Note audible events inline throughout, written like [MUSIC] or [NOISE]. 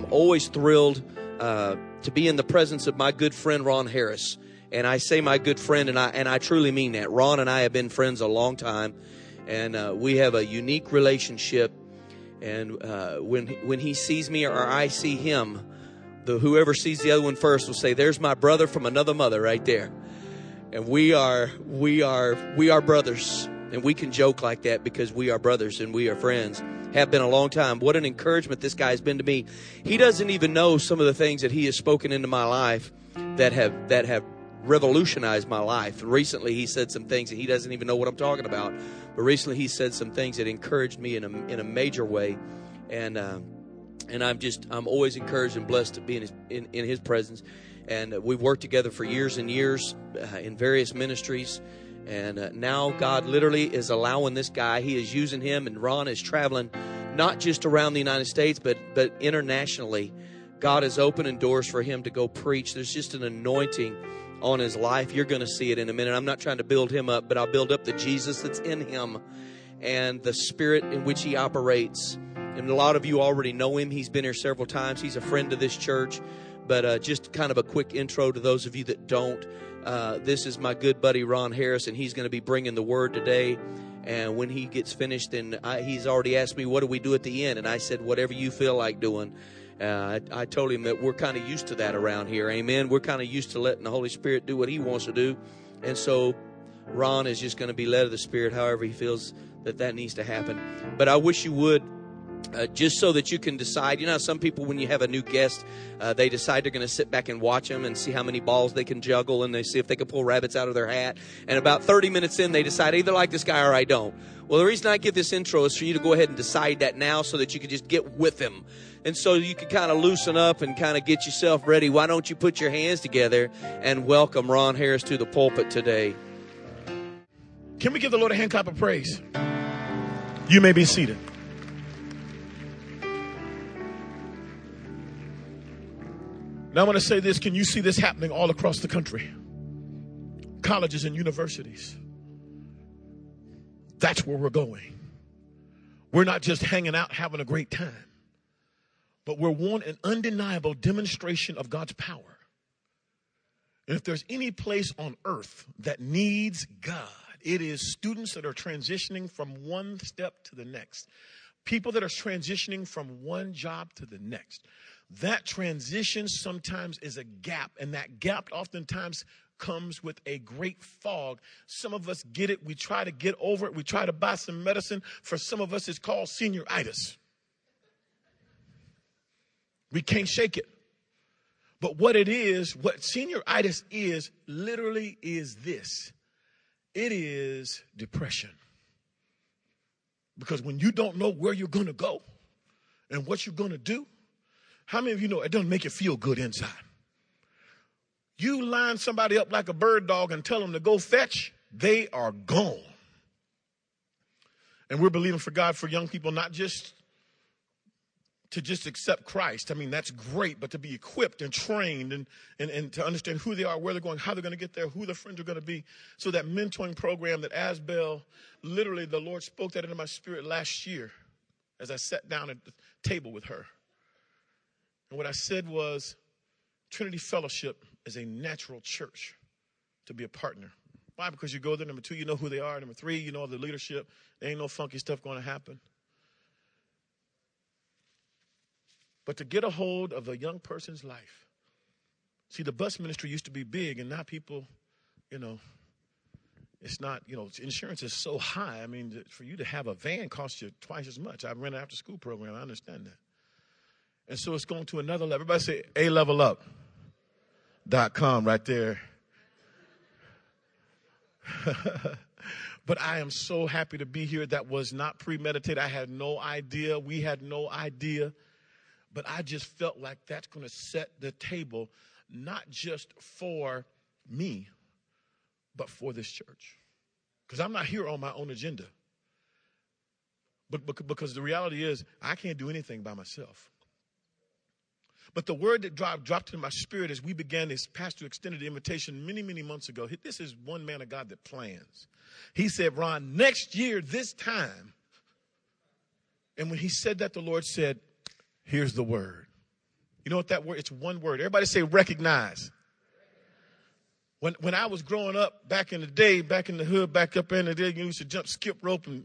I'm always thrilled uh, to be in the presence of my good friend Ron Harris. And I say my good friend, and I and I truly mean that. Ron and I have been friends a long time, and uh, we have a unique relationship. And uh, when when he sees me or I see him, the whoever sees the other one first will say, "There's my brother from another mother right there." And we are we are we are brothers, and we can joke like that because we are brothers and we are friends. Have been a long time. What an encouragement this guy has been to me. He doesn't even know some of the things that he has spoken into my life that have that have revolutionized my life. Recently, he said some things that he doesn't even know what I'm talking about. But recently, he said some things that encouraged me in a in a major way, and uh, and I'm just I'm always encouraged and blessed to be in his in, in his presence. And uh, we've worked together for years and years uh, in various ministries. And uh, now God literally is allowing this guy. He is using him, and Ron is traveling not just around the United States, but but internationally. God is opening doors for him to go preach. There's just an anointing on his life. You're going to see it in a minute. I'm not trying to build him up, but I'll build up the Jesus that's in him and the spirit in which he operates. And a lot of you already know him. He's been here several times. He's a friend of this church. But uh, just kind of a quick intro to those of you that don't. Uh, this is my good buddy Ron Harris, and he's going to be bringing the word today. And when he gets finished, and I, he's already asked me, "What do we do at the end?" And I said, "Whatever you feel like doing." Uh, I, I, told him that we're kind of used to that around here. Amen. We're kind of used to letting the Holy Spirit do what He wants to do, and so Ron is just going to be led of the Spirit, however he feels that that needs to happen. But I wish you would. Uh, just so that you can decide. You know, some people, when you have a new guest, uh, they decide they're going to sit back and watch them and see how many balls they can juggle and they see if they can pull rabbits out of their hat. And about 30 minutes in, they decide either like this guy or I don't. Well, the reason I give this intro is for you to go ahead and decide that now so that you can just get with him and so you can kind of loosen up and kind of get yourself ready. Why don't you put your hands together and welcome Ron Harris to the pulpit today? Can we give the Lord a hand clap of praise? You may be seated. Now, I want to say this can you see this happening all across the country? Colleges and universities. That's where we're going. We're not just hanging out having a great time but we're one an undeniable demonstration of God's power. And if there's any place on earth that needs God, it is students that are transitioning from one step to the next, people that are transitioning from one job to the next. That transition sometimes is a gap, and that gap oftentimes comes with a great fog. Some of us get it, we try to get over it, we try to buy some medicine. For some of us, it's called senioritis. We can't shake it. But what it is, what senioritis is, literally is this it is depression. Because when you don't know where you're going to go and what you're going to do, how many of you know it doesn't make you feel good inside? You line somebody up like a bird dog and tell them to go fetch, they are gone. And we're believing for God for young people, not just to just accept Christ. I mean, that's great, but to be equipped and trained and, and, and to understand who they are, where they're going, how they're going to get there, who their friends are going to be. So that mentoring program that Asbel, literally the Lord spoke that into my spirit last year as I sat down at the table with her. And what I said was Trinity Fellowship is a natural church to be a partner. Why? Because you go there. Number two, you know who they are. Number three, you know the leadership. There ain't no funky stuff going to happen. but to get a hold of a young person's life. See, the bus ministry used to be big, and now people, you know, it's not, you know, insurance is so high. I mean, for you to have a van costs you twice as much. I ran an after school program, I understand that. And so it's going to another level. Everybody say A level up. Dot com right there. [LAUGHS] but I am so happy to be here. That was not premeditated. I had no idea. We had no idea but I just felt like that's going to set the table, not just for me, but for this church. Because I'm not here on my own agenda. But because the reality is, I can't do anything by myself. But the word that dropped, dropped in my spirit as we began this pastor extended the invitation many, many months ago. This is one man of God that plans. He said, Ron, next year, this time. And when he said that, the Lord said, Here's the word. You know what that word? It's one word. Everybody say recognize. When, when I was growing up back in the day, back in the hood, back up in the day, you used to jump, skip rope and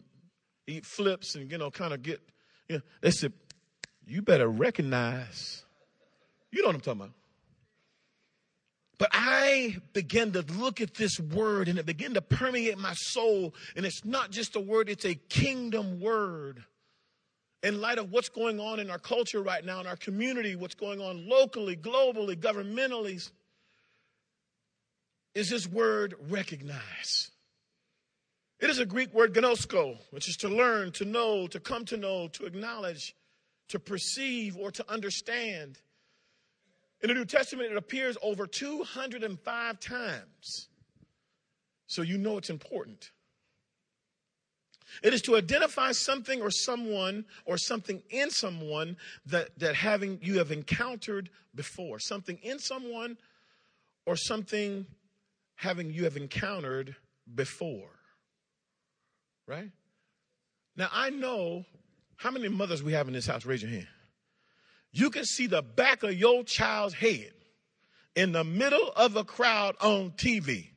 eat flips and, you know, kind of get, you know, they said, you better recognize. You know what I'm talking about. But I began to look at this word and it began to permeate my soul. And it's not just a word, it's a kingdom word. In light of what's going on in our culture right now, in our community, what's going on locally, globally, governmentally, is this word recognize. It is a Greek word gnosko, which is to learn, to know, to come to know, to acknowledge, to perceive, or to understand. In the New Testament, it appears over 205 times. So you know it's important. It is to identify something or someone or something in someone that, that having you have encountered before. Something in someone or something having you have encountered before. Right? Now I know how many mothers we have in this house? Raise your hand you can see the back of your child's head in the middle of a crowd on TV.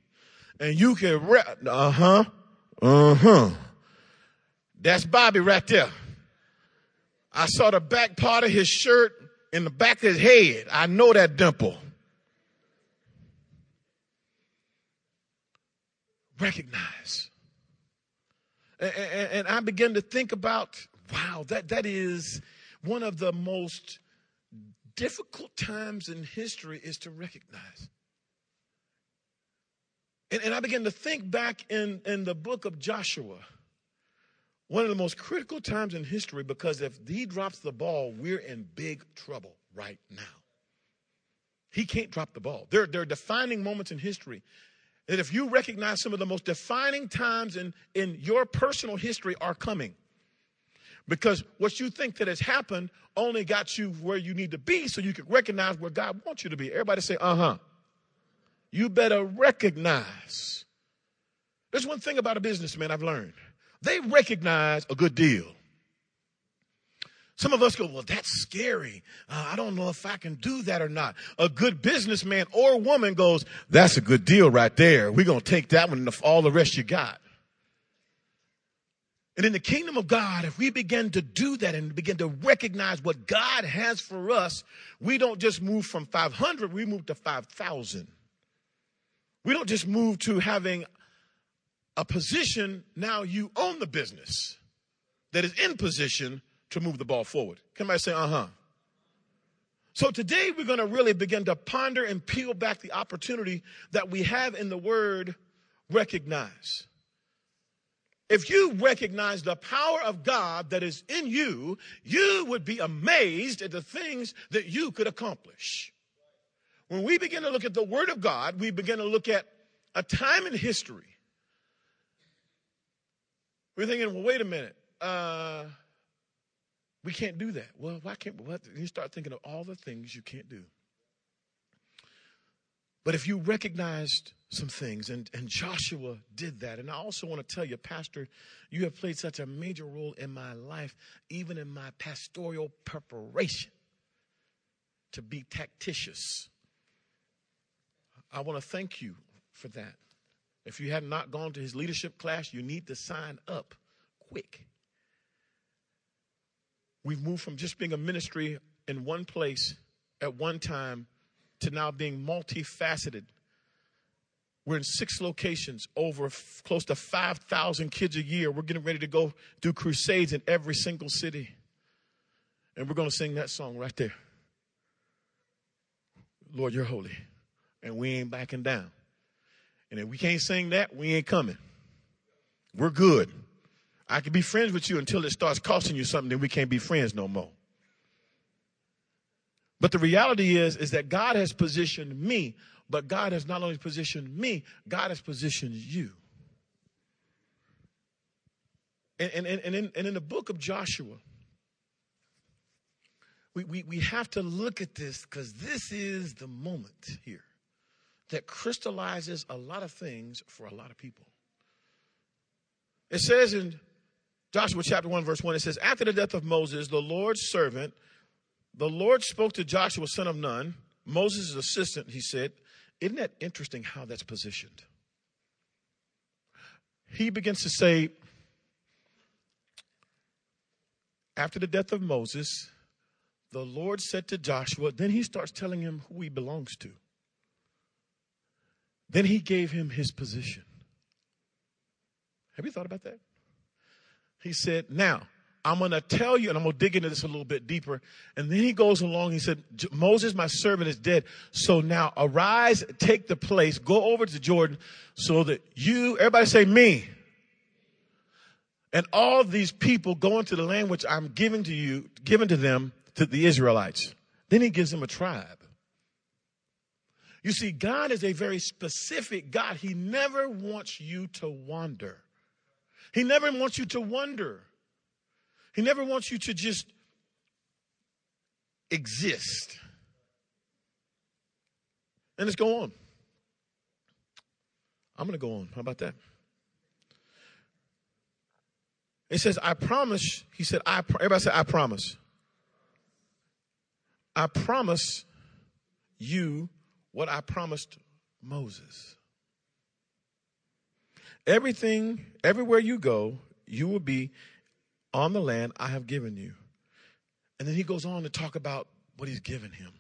And you can, re- uh huh, uh huh. That's Bobby right there. I saw the back part of his shirt in the back of his head. I know that dimple. Recognize. And, and, and I began to think about, wow, that, that is one of the most difficult times in history is to recognize. And, and I began to think back in, in the book of Joshua, one of the most critical times in history because if he drops the ball, we're in big trouble right now. He can't drop the ball. There, there are defining moments in history that if you recognize some of the most defining times in, in your personal history are coming. Because what you think that has happened only got you where you need to be so you can recognize where God wants you to be. Everybody say, uh huh. You better recognize. There's one thing about a businessman I've learned they recognize a good deal. Some of us go, well, that's scary. Uh, I don't know if I can do that or not. A good businessman or woman goes, that's a good deal right there. We're going to take that one and all the rest you got. And in the kingdom of God, if we begin to do that and begin to recognize what God has for us, we don't just move from 500, we move to 5,000. We don't just move to having a position, now you own the business that is in position to move the ball forward. Can I say, uh huh? So today we're going to really begin to ponder and peel back the opportunity that we have in the word recognize. If you recognize the power of God that is in you, you would be amazed at the things that you could accomplish. When we begin to look at the Word of God, we begin to look at a time in history. We're thinking, well, wait a minute. Uh, we can't do that. Well, why can't we? You start thinking of all the things you can't do. But if you recognized some things, and, and Joshua did that, and I also want to tell you, Pastor, you have played such a major role in my life, even in my pastoral preparation to be tactitious. I want to thank you for that. If you have not gone to his leadership class, you need to sign up quick. We've moved from just being a ministry in one place at one time to now being multifaceted. We're in six locations, over f- close to 5,000 kids a year. We're getting ready to go do crusades in every single city. And we're going to sing that song right there. Lord, you're holy. And we ain't backing down. And if we can't sing that, we ain't coming. We're good. I can be friends with you until it starts costing you something, then we can't be friends no more. But the reality is, is that God has positioned me, but God has not only positioned me, God has positioned you. And, and, and, in, and in the book of Joshua, we, we, we have to look at this because this is the moment here that crystallizes a lot of things for a lot of people. It says in Joshua chapter 1, verse 1, it says, After the death of Moses, the Lord's servant, the Lord spoke to Joshua, son of Nun, Moses' assistant. He said, Isn't that interesting how that's positioned? He begins to say, after the death of Moses, the Lord said to Joshua, then he starts telling him who he belongs to. Then he gave him his position. Have you thought about that? He said, Now, I'm going to tell you, and I'm going to dig into this a little bit deeper. And then he goes along. He said, Moses, my servant, is dead. So now arise, take the place, go over to Jordan so that you, everybody say me. And all these people go into the land which I'm giving to you, given to them, to the Israelites. Then he gives them a tribe. You see, God is a very specific God. He never wants you to wander. He never wants you to wonder. He never wants you to just exist. And let's go on. I'm going to go on. How about that? It says, I promise. He said, I, everybody said, I promise. I promise you what I promised Moses. Everything, everywhere you go, you will be on the land I have given you. And then he goes on to talk about what he's given him.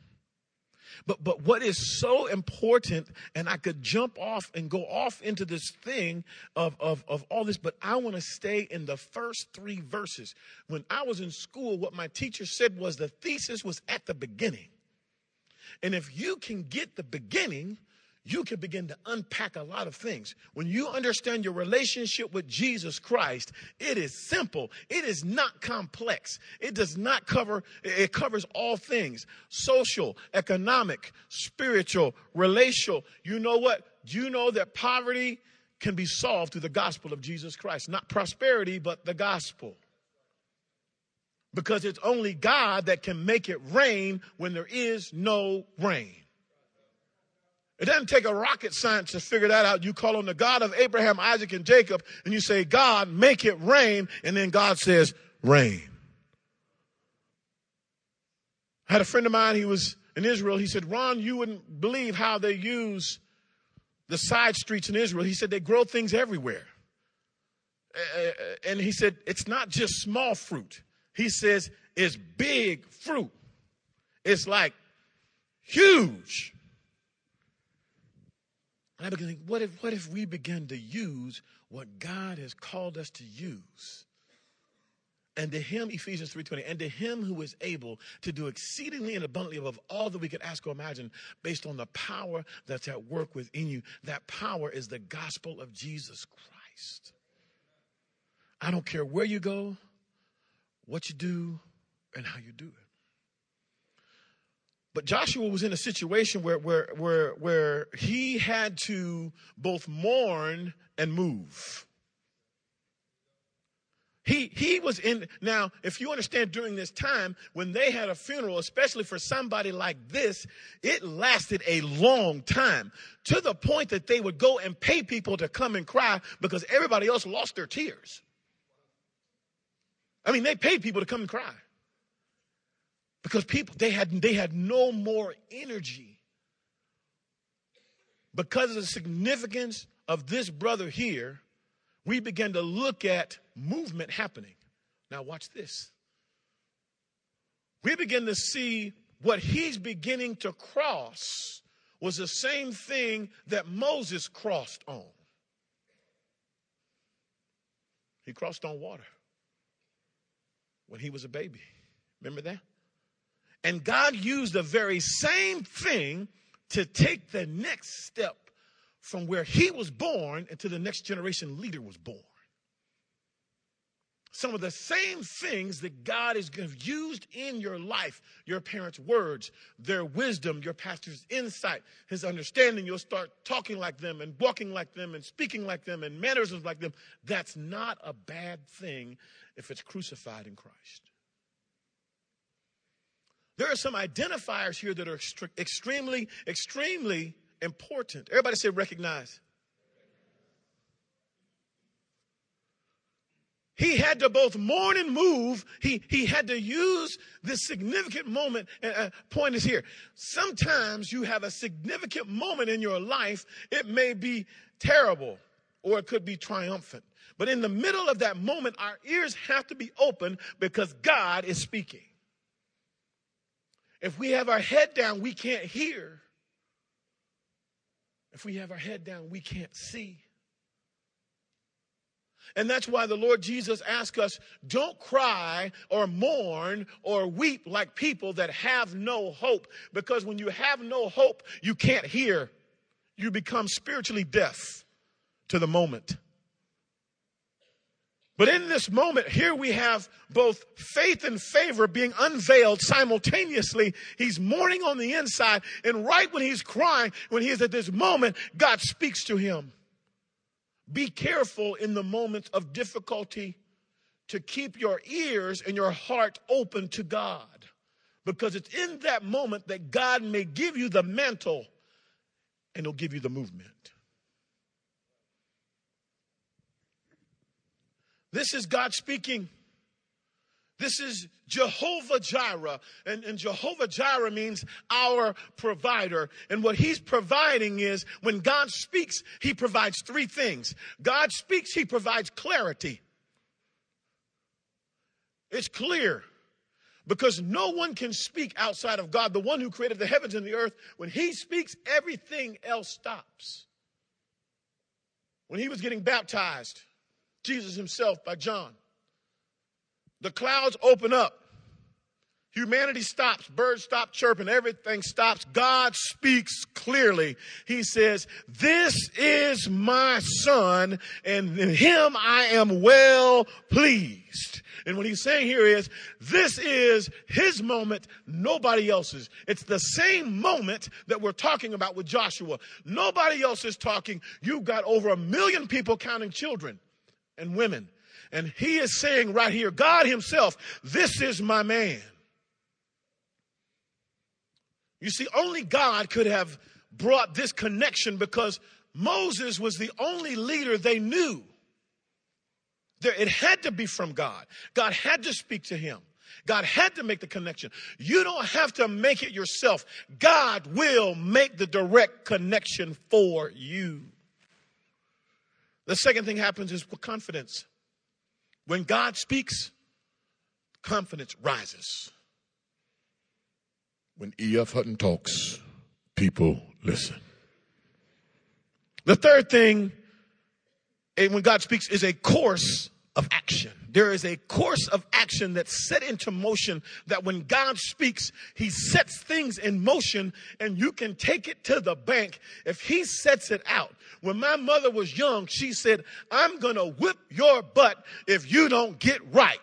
But but what is so important, and I could jump off and go off into this thing of, of, of all this, but I want to stay in the first three verses. When I was in school, what my teacher said was the thesis was at the beginning. And if you can get the beginning, you can begin to unpack a lot of things. When you understand your relationship with Jesus Christ, it is simple. It is not complex. It does not cover, it covers all things social, economic, spiritual, relational. You know what? You know that poverty can be solved through the gospel of Jesus Christ? Not prosperity, but the gospel. Because it's only God that can make it rain when there is no rain. It doesn't take a rocket science to figure that out. You call on the God of Abraham, Isaac, and Jacob, and you say, God, make it rain. And then God says, rain. I had a friend of mine, he was in Israel. He said, Ron, you wouldn't believe how they use the side streets in Israel. He said, they grow things everywhere. And he said, it's not just small fruit. He says, it's big fruit. It's like huge. And I begin to think, what if, what if we begin to use what God has called us to use? And to him, Ephesians 3.20, and to him who is able to do exceedingly and abundantly above all that we could ask or imagine based on the power that's at work within you. That power is the gospel of Jesus Christ. I don't care where you go, what you do, and how you do it. But Joshua was in a situation where, where, where, where he had to both mourn and move. He, he was in, now, if you understand during this time, when they had a funeral, especially for somebody like this, it lasted a long time to the point that they would go and pay people to come and cry because everybody else lost their tears. I mean, they paid people to come and cry because people they had they had no more energy. Because of the significance of this brother here we began to look at movement happening. Now watch this. We begin to see what he's beginning to cross was the same thing that Moses crossed on. He crossed on water when he was a baby. Remember that and God used the very same thing to take the next step from where he was born until the next generation leader was born. Some of the same things that God has used in your life, your parents' words, their wisdom, your pastor's insight, his understanding, you'll start talking like them and walking like them and speaking like them and mannerisms like them. That's not a bad thing if it's crucified in Christ. There are some identifiers here that are extremely, extremely important. Everybody say recognize. he had to both mourn and move. He, he had to use this significant moment. And uh, point is here. Sometimes you have a significant moment in your life. It may be terrible or it could be triumphant. But in the middle of that moment, our ears have to be open because God is speaking. If we have our head down, we can't hear. If we have our head down, we can't see. And that's why the Lord Jesus asked us don't cry or mourn or weep like people that have no hope. Because when you have no hope, you can't hear. You become spiritually deaf to the moment. But in this moment, here we have both faith and favor being unveiled simultaneously. He's mourning on the inside, and right when he's crying, when he is at this moment, God speaks to him. Be careful in the moments of difficulty to keep your ears and your heart open to God. Because it's in that moment that God may give you the mantle and He'll give you the movement. This is God speaking. This is Jehovah Jireh. And, and, Jehovah Jireh means our provider. And what he's providing is when God speaks, he provides three things. God speaks, he provides clarity. It's clear because no one can speak outside of God, the one who created the heavens and the earth. When he speaks, everything else stops. When he was getting baptized, Jesus himself by John, the clouds open up. Humanity stops, birds stop chirping, everything stops. God speaks clearly. He says, This is my son, and in him I am well pleased. And what he's saying here is, this is his moment, nobody else's. It's the same moment that we're talking about with Joshua. Nobody else is talking. You've got over a million people counting children and women and he is saying right here, God himself, this is my man. You see, only God could have brought this connection because Moses was the only leader they knew. There, It had to be from God. God had to speak to him. God had to make the connection. You don't have to make it yourself. God will make the direct connection for you. The second thing happens is confidence. When God speaks, confidence rises. When E.F. Hutton talks, people listen. The third thing, when God speaks, is a course of action. There is a course of action that's set into motion that when God speaks, He sets things in motion and you can take it to the bank if He sets it out. When my mother was young, she said, I'm going to whip your butt if you don't get right.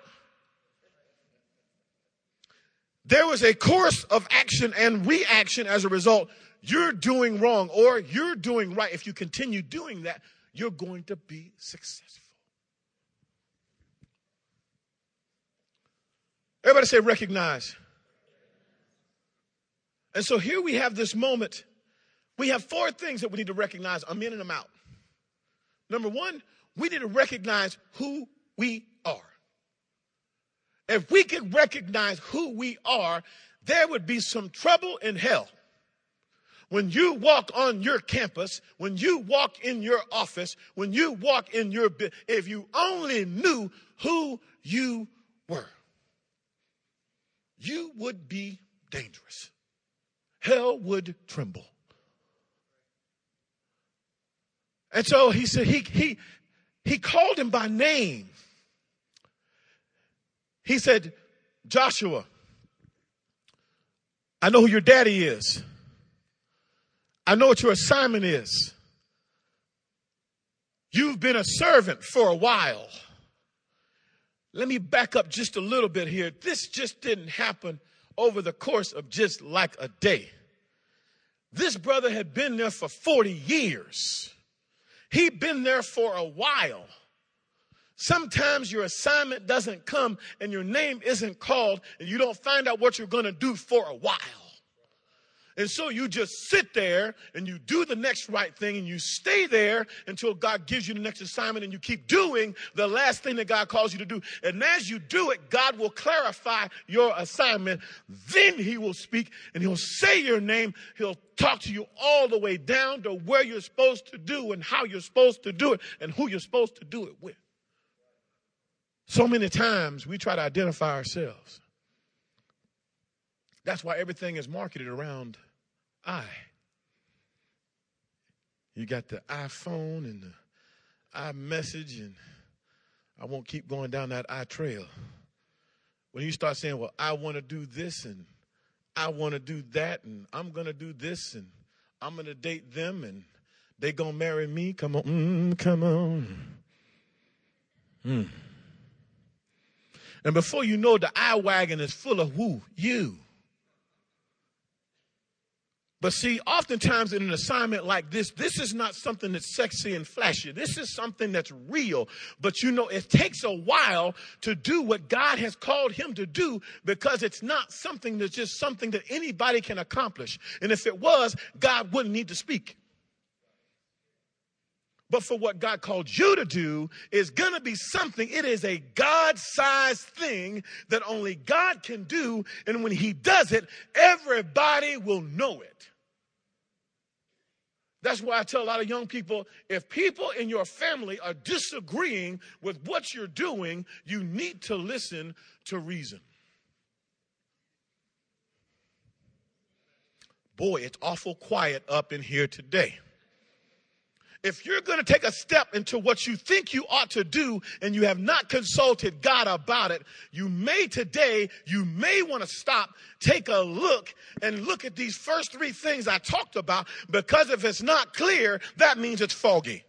There was a course of action and reaction as a result. You're doing wrong or you're doing right. If you continue doing that, you're going to be successful. Everybody say recognize. And so here we have this moment we have four things that we need to recognize. I'm in and I'm out. Number one, we need to recognize who we are. If we could recognize who we are, there would be some trouble in hell. When you walk on your campus, when you walk in your office, when you walk in your, if you only knew who you were, you would be dangerous. Hell would tremble. And so he said, he, he, he called him by name. He said, Joshua, I know who your daddy is. I know what your assignment is. You've been a servant for a while. Let me back up just a little bit here. This just didn't happen over the course of just like a day. This brother had been there for 40 years. He'd been there for a while. Sometimes your assignment doesn't come and your name isn't called and you don't find out what you're going to do for a while. And so you just sit there and you do the next right thing and you stay there until God gives you the next assignment and you keep doing the last thing that God calls you to do. And as you do it, God will clarify your assignment. Then he will speak and he'll say your name. He'll talk to you all the way down to where you're supposed to do and how you're supposed to do it and who you're supposed to do it with. So many times we try to identify ourselves. That's why everything is marketed around I. You got the iPhone and the iMessage, and I won't keep going down that I trail. When you start saying, Well, I want to do this, and I want to do that, and I'm going to do this, and I'm going to date them, and they going to marry me. Come on, mm, come on. Mm. And before you know, the eye wagon is full of who? You. But see, oftentimes in an assignment like this, this is not something that's sexy and flashy. This is something that's real. But you know, it takes a while to do what God has called him to do because it's not something that's just something that anybody can accomplish. And if it was, God wouldn't need to speak. But for what God called you to do is going to be something, it is a God sized thing that only God can do. And when He does it, everybody will know it. That's why I tell a lot of young people if people in your family are disagreeing with what you're doing, you need to listen to reason. Boy, it's awful quiet up in here today if you're going to take a step into what you think you ought to do and you have not consulted God about it, you may today, you may want to stop, take a look, and look at these first three things I talked about because if it's not clear, that means it's foggy.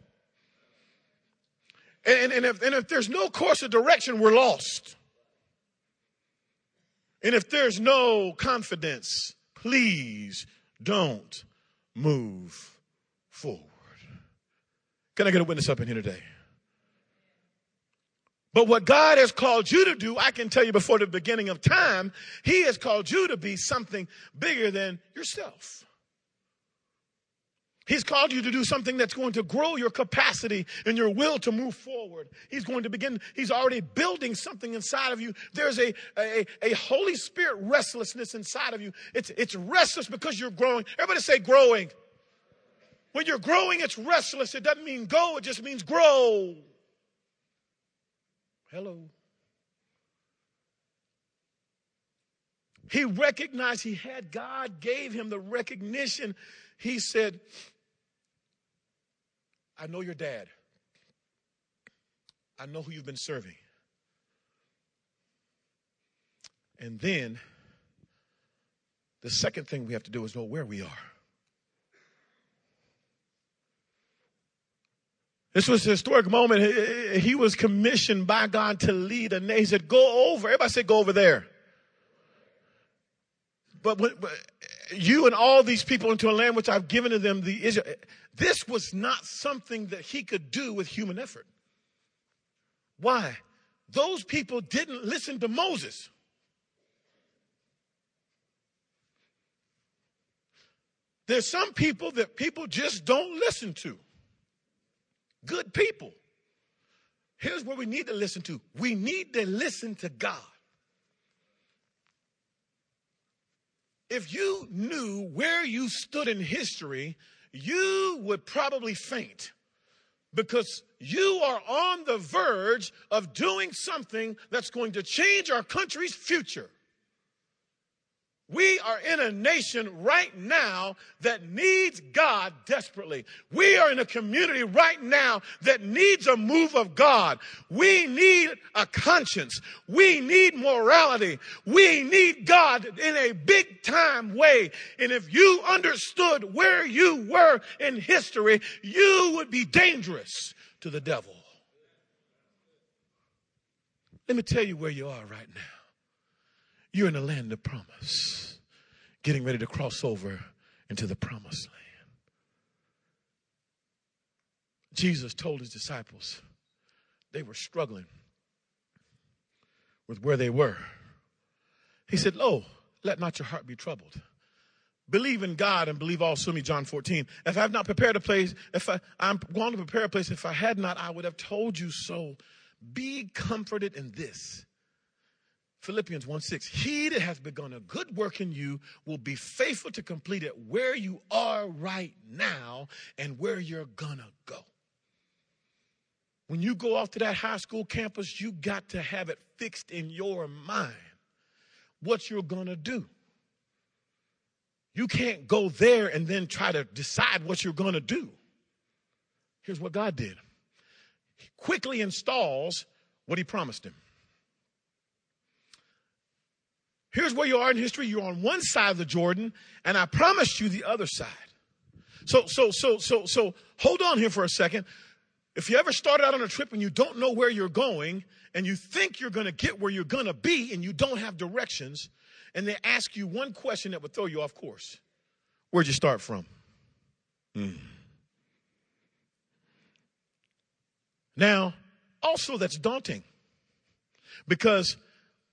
And, and, if, and if there's no course of direction, we're lost. And if there's no confidence, please don't move forward. Can I get a witness up in here today? But what God has called you to do, I can tell you before the beginning of time, He has called you to be something bigger than yourself. He's called you to do something that's going to grow your capacity and your will to move forward. He's going to begin, he's already building something inside of you. There's a, a, a Holy Spirit restlessness inside of you. It's, it's restless because you're growing. Everybody say growing. When you're growing, it's restless. It doesn't mean go, it just means grow. Hello. He recognized he had, God gave him the recognition. He said, I know your dad. I know who you've been serving. And then the second thing we have to do is know where we are. This was a historic moment. He was commissioned by God to lead a nation. He said, go over. Everybody said, go over there. But, but, you and all these people into a land which I've given to them, the Israel, this was not something that he could do with human effort. Why? Those people didn't listen to Moses. There's some people that people just don't listen to good people. Here's what we need to listen to we need to listen to God. If you knew where you stood in history, you would probably faint because you are on the verge of doing something that's going to change our country's future. We are in a nation right now that needs God desperately. We are in a community right now that needs a move of God. We need a conscience. We need morality. We need God in a big time way. And if you understood where you were in history, you would be dangerous to the devil. Let me tell you where you are right now. You're in the land of promise, getting ready to cross over into the promised land. Jesus told his disciples they were struggling with where they were. He said, Lo, let not your heart be troubled. believe in God and believe also me, John 14. If I have not prepared a place, if I, I'm going to prepare a place, if I had not, I would have told you so. Be comforted in this. Philippians 1 6. He that has begun a good work in you will be faithful to complete it where you are right now and where you're gonna go. When you go off to that high school campus, you got to have it fixed in your mind what you're gonna do. You can't go there and then try to decide what you're to do. Here's what God did He quickly installs what He promised him. Here's where you are in history. You're on one side of the Jordan, and I promised you the other side. So, so, so, so, so, hold on here for a second. If you ever started out on a trip and you don't know where you're going, and you think you're going to get where you're going to be, and you don't have directions, and they ask you one question that would throw you off course. Where'd you start from? Mm. Now, also that's daunting because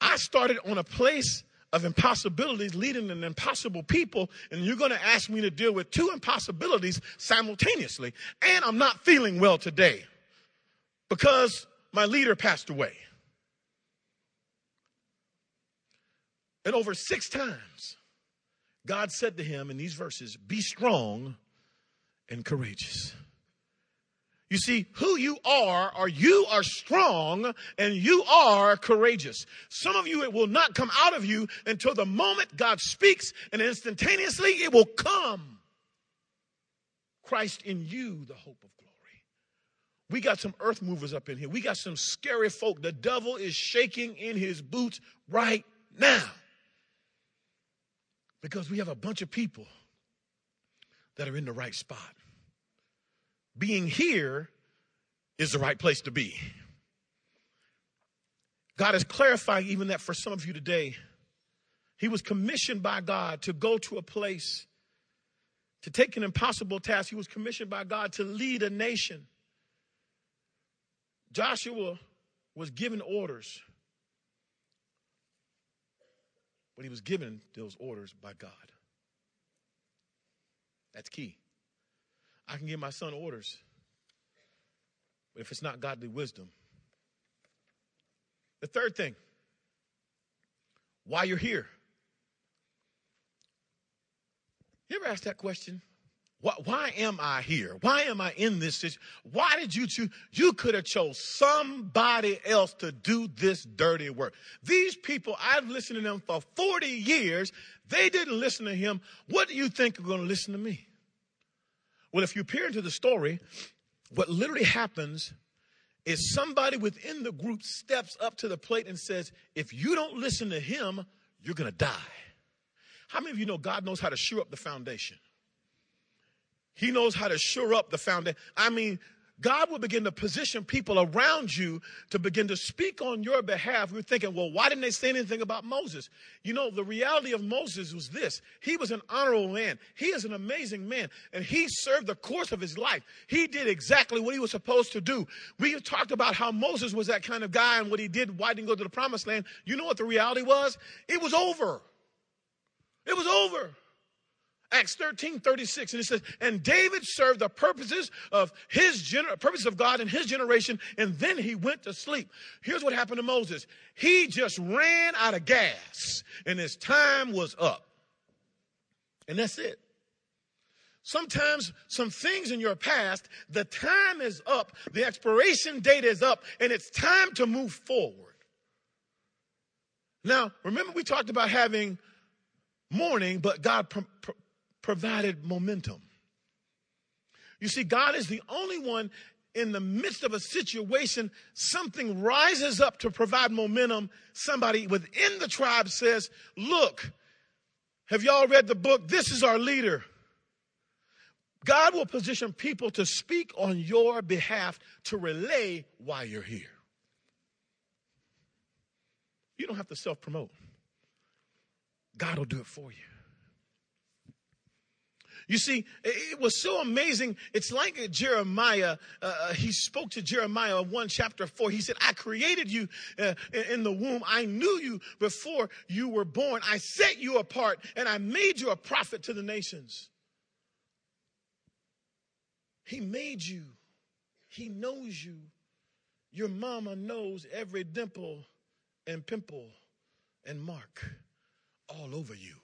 I started on a place of impossibilities leading an impossible people, and you're going to ask me to deal with two impossibilities simultaneously. And I'm not feeling well today because my leader passed away. And over six times, God said to him in these verses, Be strong and courageous. You see, who you are, are you are strong and you are courageous. Some of you, it will not come out of you until the moment God speaks, and instantaneously it will come. Christ in you, the hope of glory. We got some earth movers up in here. We got some scary folk. The devil is shaking in his boots right now. Because we have a bunch of people that are in the right spot. Being here is the right place to be. God is clarifying even that for some of you today. He was commissioned by God to go to a place, to take an impossible task. He was commissioned by God to lead a nation. Joshua was given orders but he was given those orders by God. That's key. I can give my son orders, but if it's not godly wisdom. The third thing, why you're here. You ever ask that question? Why, why, am I here? Why am I in this situation? Why did you choose? You could have chose somebody else to do this dirty work. These people, I've listened to them for 40 years. They didn't listen to him. What do you think are going to listen to me? Well, if you peer into the story, what literally happens is somebody within the group steps up to the plate and says, if you don't listen to him, you're going to die. How many of you know God knows how to sure up the foundation? He knows how to shore up the foundation. I mean, God will begin to position people around you to begin to speak on your behalf. You're thinking, well, why didn't they say anything about Moses? You know, the reality of Moses was this. He was an honorable man. He is an amazing man, and he served the course of his life. He did exactly what he was supposed to do. We talked about how Moses was that kind of guy and what he did, why didn't go to the promised land. You know what the reality was? It was over. It was over. Acts 13, 36. And it says, and David served the purposes of his gener- purposes of God in his generation, and then he went to sleep. Here's what happened to Moses. He just ran out of gas, and his time was up. And that's it. Sometimes some things in your past, the time is up, the expiration date is up, and it's time to move forward. Now, remember we talked about having mourning, but God pr- pr- provided momentum. You see, God is the only one in the midst of a situation, something rises up to provide momentum. Somebody within the tribe says, Look, have y'all read the book? This is our leader. God will position people to speak on your behalf to relay why you're here. You don't have to self promote, God will do it for you. You see, it was so amazing. It's like Jeremiah. Uh, uh, he spoke to Jeremiah 1 chapter 4. He said, I created you uh, in the womb. I knew you before you were born. I set you apart and I made you a prophet to the nations. He made you. He knows you. Your mama knows every dimple and pimple and mark all over you.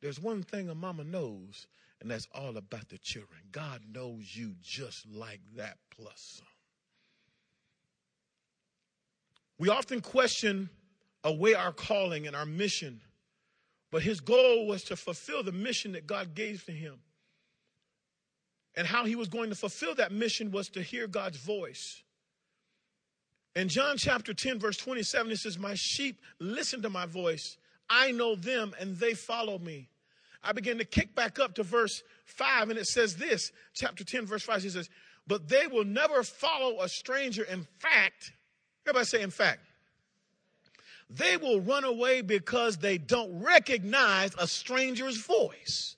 There's one thing a mama knows, and that's all about the children. God knows you just like that, plus some. We often question away our calling and our mission, but his goal was to fulfill the mission that God gave to him. And how he was going to fulfill that mission was to hear God's voice. In John chapter 10, verse 27, it says, My sheep listen to my voice. I know them and they follow me. I begin to kick back up to verse 5, and it says this, chapter 10, verse 5, he says, But they will never follow a stranger. In fact, everybody say, in fact, they will run away because they don't recognize a stranger's voice.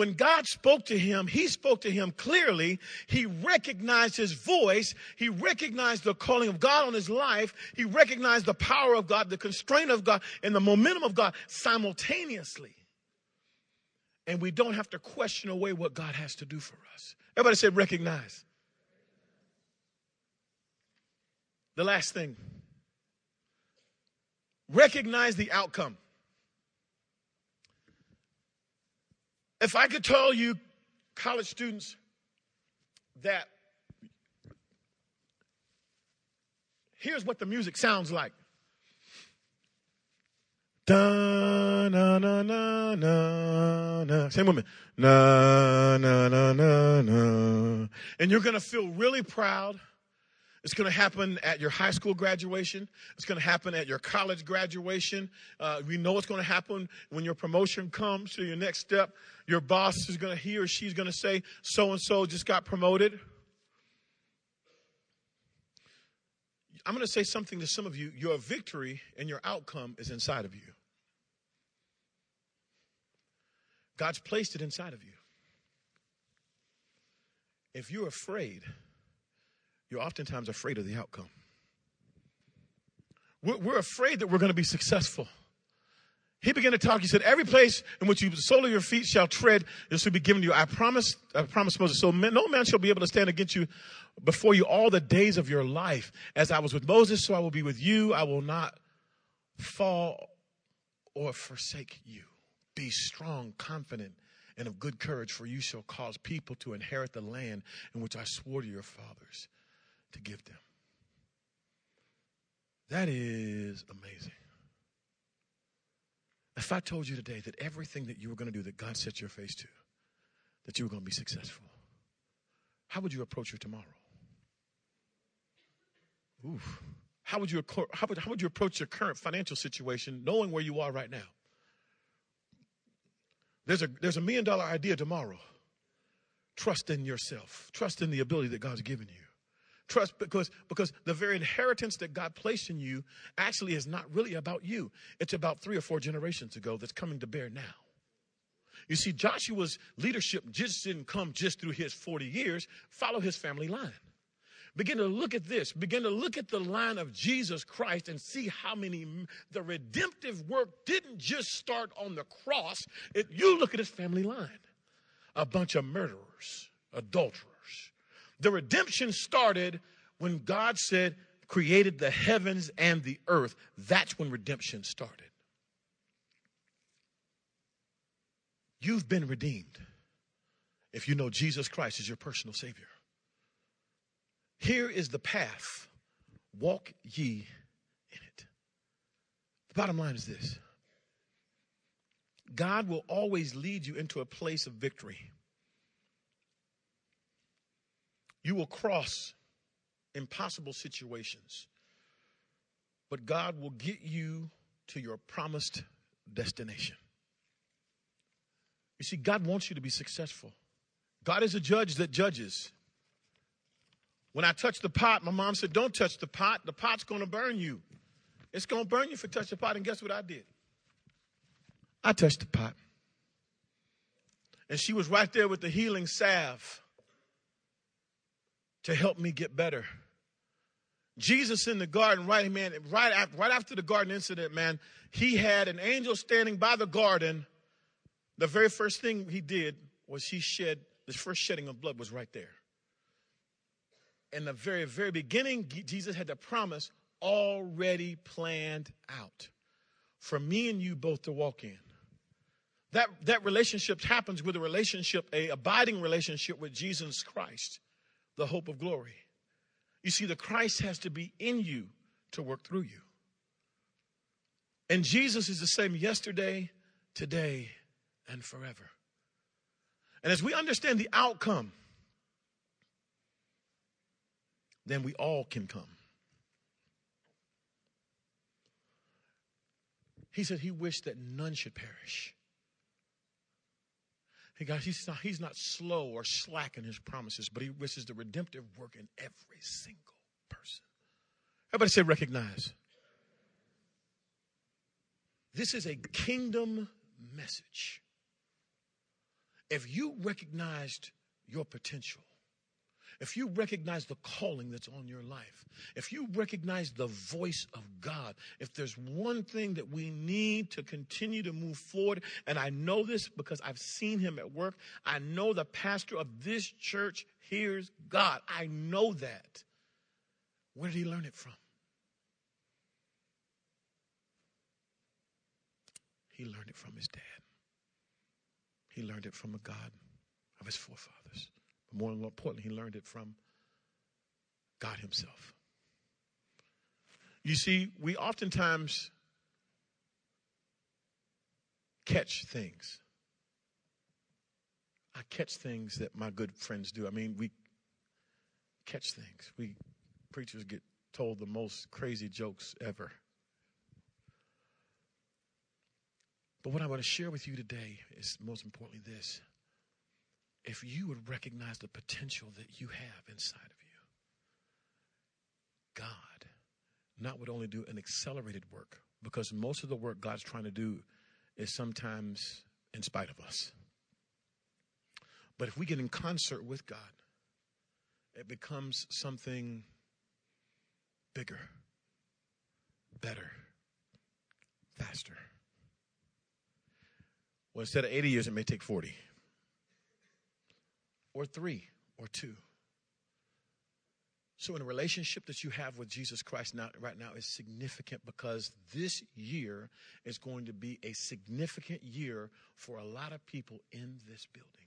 When God spoke to him, he spoke to him clearly. He recognized his voice. He recognized the calling of God on his life. He recognized the power of God, the constraint of God, and the momentum of God simultaneously. And we don't have to question away what God has to do for us. Everybody said, recognize. The last thing recognize the outcome. If I could tell you, college students, that here's what the music sounds like. Na na na na na. Same me. Na na na na na. And you're gonna feel really proud it's going to happen at your high school graduation. It's going to happen at your college graduation. Uh, we know it's going to happen when your promotion comes to your next step. Your boss is going to, he or she's going to say, so and so just got promoted. I'm going to say something to some of you. Your victory and your outcome is inside of you. God's placed it inside of you. If you're afraid, you're oftentimes afraid of the outcome. We're, we're afraid that we're going to be successful. He began to talk. He said, "Every place in which you the sole of your feet shall tread, this will be given to you. I promise. I promise Moses. So no man shall be able to stand against you before you all the days of your life. As I was with Moses, so I will be with you. I will not fall or forsake you. Be strong, confident, and of good courage, for you shall cause people to inherit the land in which I swore to your fathers." To give them. That is amazing. If I told you today that everything that you were going to do, that God set your face to, that you were going to be successful, how would you approach your tomorrow? Oof. How would, you, how, would, how would you approach your current financial situation knowing where you are right now? There's a, there's a million dollar idea tomorrow. Trust in yourself, trust in the ability that God's given you. Trust because, because the very inheritance that God placed in you actually is not really about you. It's about three or four generations ago that's coming to bear now. You see, Joshua's leadership just didn't come just through his 40 years, follow his family line. Begin to look at this. Begin to look at the line of Jesus Christ and see how many the redemptive work didn't just start on the cross. It, you look at his family line. A bunch of murderers, adulterers, the redemption started when God said, created the heavens and the earth. That's when redemption started. You've been redeemed if you know Jesus Christ is your personal Savior. Here is the path. Walk ye in it. The bottom line is this God will always lead you into a place of victory. You will cross impossible situations, but God will get you to your promised destination. You see, God wants you to be successful. God is a judge that judges. When I touched the pot, my mom said, Don't touch the pot. The pot's going to burn you. It's going to burn you if you touch the pot. And guess what I did? I touched the pot. And she was right there with the healing salve to help me get better. Jesus in the garden, right, man, right after, right after the garden incident, man, he had an angel standing by the garden. The very first thing he did was he shed, the first shedding of blood was right there. In the very, very beginning, Jesus had the promise already planned out for me and you both to walk in. That, that relationship happens with a relationship, a abiding relationship with Jesus Christ, the hope of glory. You see, the Christ has to be in you to work through you. And Jesus is the same yesterday, today, and forever. And as we understand the outcome, then we all can come. He said he wished that none should perish. Guys, he's not, he's not slow or slack in his promises, but he wishes the redemptive work in every single person. Everybody say recognize. This is a kingdom message. If you recognized your potential, if you recognize the calling that's on your life, if you recognize the voice of God, if there's one thing that we need to continue to move forward, and I know this because I've seen him at work, I know the pastor of this church hears God. I know that. Where did he learn it from? He learned it from his dad. He learned it from a God of his forefathers. But more importantly, he learned it from God Himself. You see, we oftentimes catch things. I catch things that my good friends do. I mean, we catch things. We preachers get told the most crazy jokes ever. But what I want to share with you today is most importantly this if you would recognize the potential that you have inside of you, God not would only do an accelerated work, because most of the work God's trying to do is sometimes in spite of us. But if we get in concert with God, it becomes something bigger, better, faster. Well, instead of 80 years, it may take 40 or three or two. So, in a relationship that you have with Jesus Christ now, right now is significant because this year is going to be a significant year for a lot of people in this building.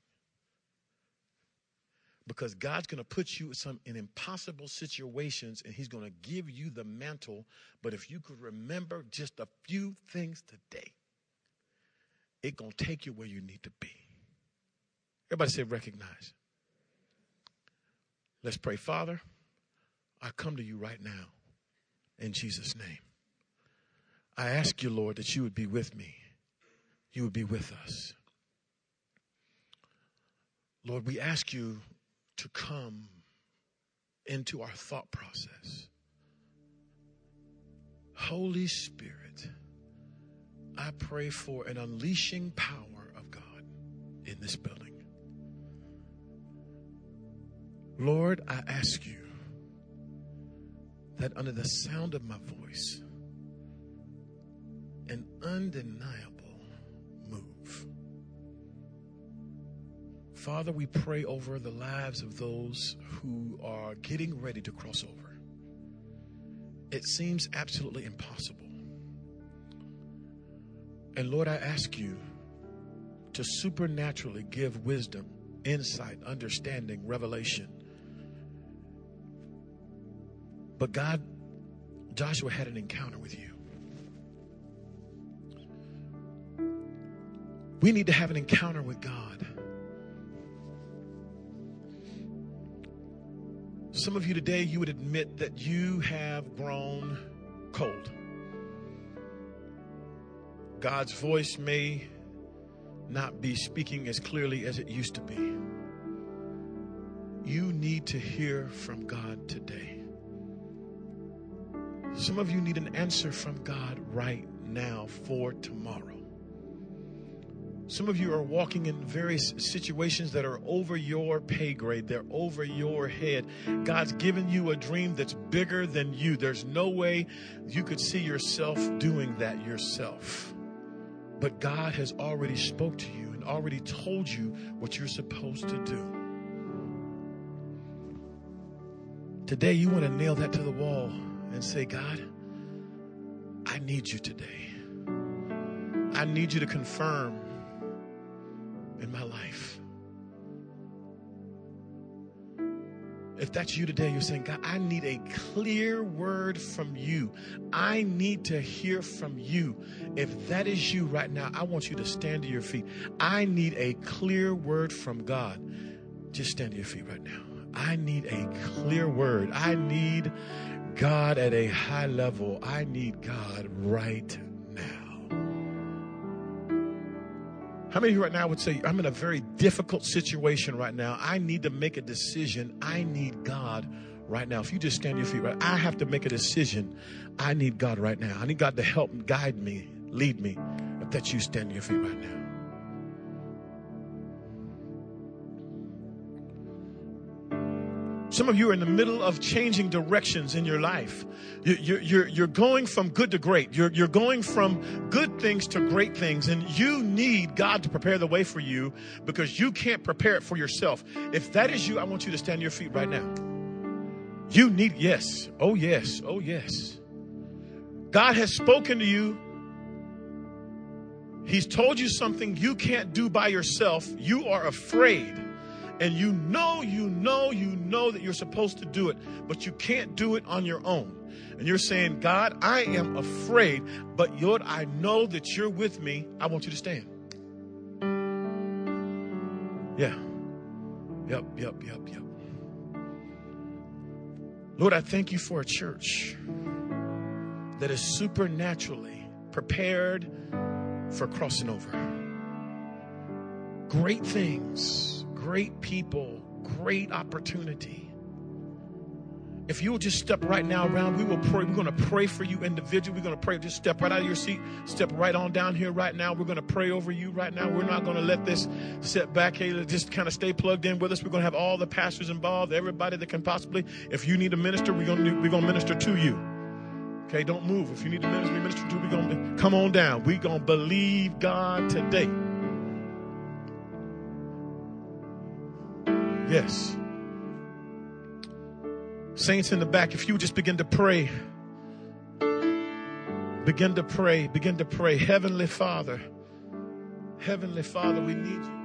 Because God's going to put you in some in impossible situations and He's going to give you the mantle. But if you could remember just a few things today, it's going to take you where you need to be. Everybody say, recognize. Let's pray. Father, I come to you right now in Jesus' name. I ask you, Lord, that you would be with me. You would be with us. Lord, we ask you to come into our thought process. Holy Spirit, I pray for an unleashing power of God in this building. Lord, I ask you that under the sound of my voice, an undeniable move. Father, we pray over the lives of those who are getting ready to cross over. It seems absolutely impossible. And Lord, I ask you to supernaturally give wisdom, insight, understanding, revelation but God, Joshua had an encounter with you. We need to have an encounter with God. Some of you today, you would admit that you have grown cold. God's voice may not be speaking as clearly as it used to be. You need to hear from God today. Some of you need an answer from God right now for tomorrow. Some of you are walking in various situations that are over your pay grade. They're over your head. God's given you a dream that's bigger than you. There's no way you could see yourself doing that yourself. But God has already spoke to you and already told you what you're supposed to do. Today you want to nail that to the wall and say, God, I need you today. I need you to confirm in my life. If that's you today, you're saying, God, I need a clear word from you. I need to hear from you. If that is you right now, I want you to stand to your feet. I need a clear word from God. Just stand to your feet right now. I need a clear word. I need God at a high level. I need God right now. How many of you right now would say, I'm in a very difficult situation right now? I need to make a decision. I need God right now. If you just stand your feet right, I have to make a decision. I need God right now. I need God to help guide me, lead me. If that's you, stand your feet right now. Some of you are in the middle of changing directions in your life. You're, you're, you're going from good to great. You're, you're going from good things to great things. And you need God to prepare the way for you because you can't prepare it for yourself. If that is you, I want you to stand on your feet right now. You need, yes. Oh, yes. Oh, yes. God has spoken to you. He's told you something you can't do by yourself. You are afraid and you know, you know, you know that you're supposed to do it, but you can't do it on your own. And you're saying, God, I am afraid, but Lord, I know that you're with me. I want you to stand. Yeah. Yep, yep, yep, yep. Lord, I thank you for a church that is supernaturally prepared for crossing over. Great things great people, great opportunity. If you will just step right now around, we will pray. We're going to pray for you individually. We're going to pray. Just step right out of your seat. Step right on down here right now. We're going to pray over you right now. We're not going to let this set back. Hey, just kind of stay plugged in with us. We're going to have all the pastors involved, everybody that can possibly. If you need a minister, we're going to, we're going to minister to you. Okay, don't move. If you need to minister, we minister to, we're going to come on down. We're going to believe God today. Yes. Saints in the back, if you just begin to pray, begin to pray, begin to pray. Heavenly Father, Heavenly Father, we need you.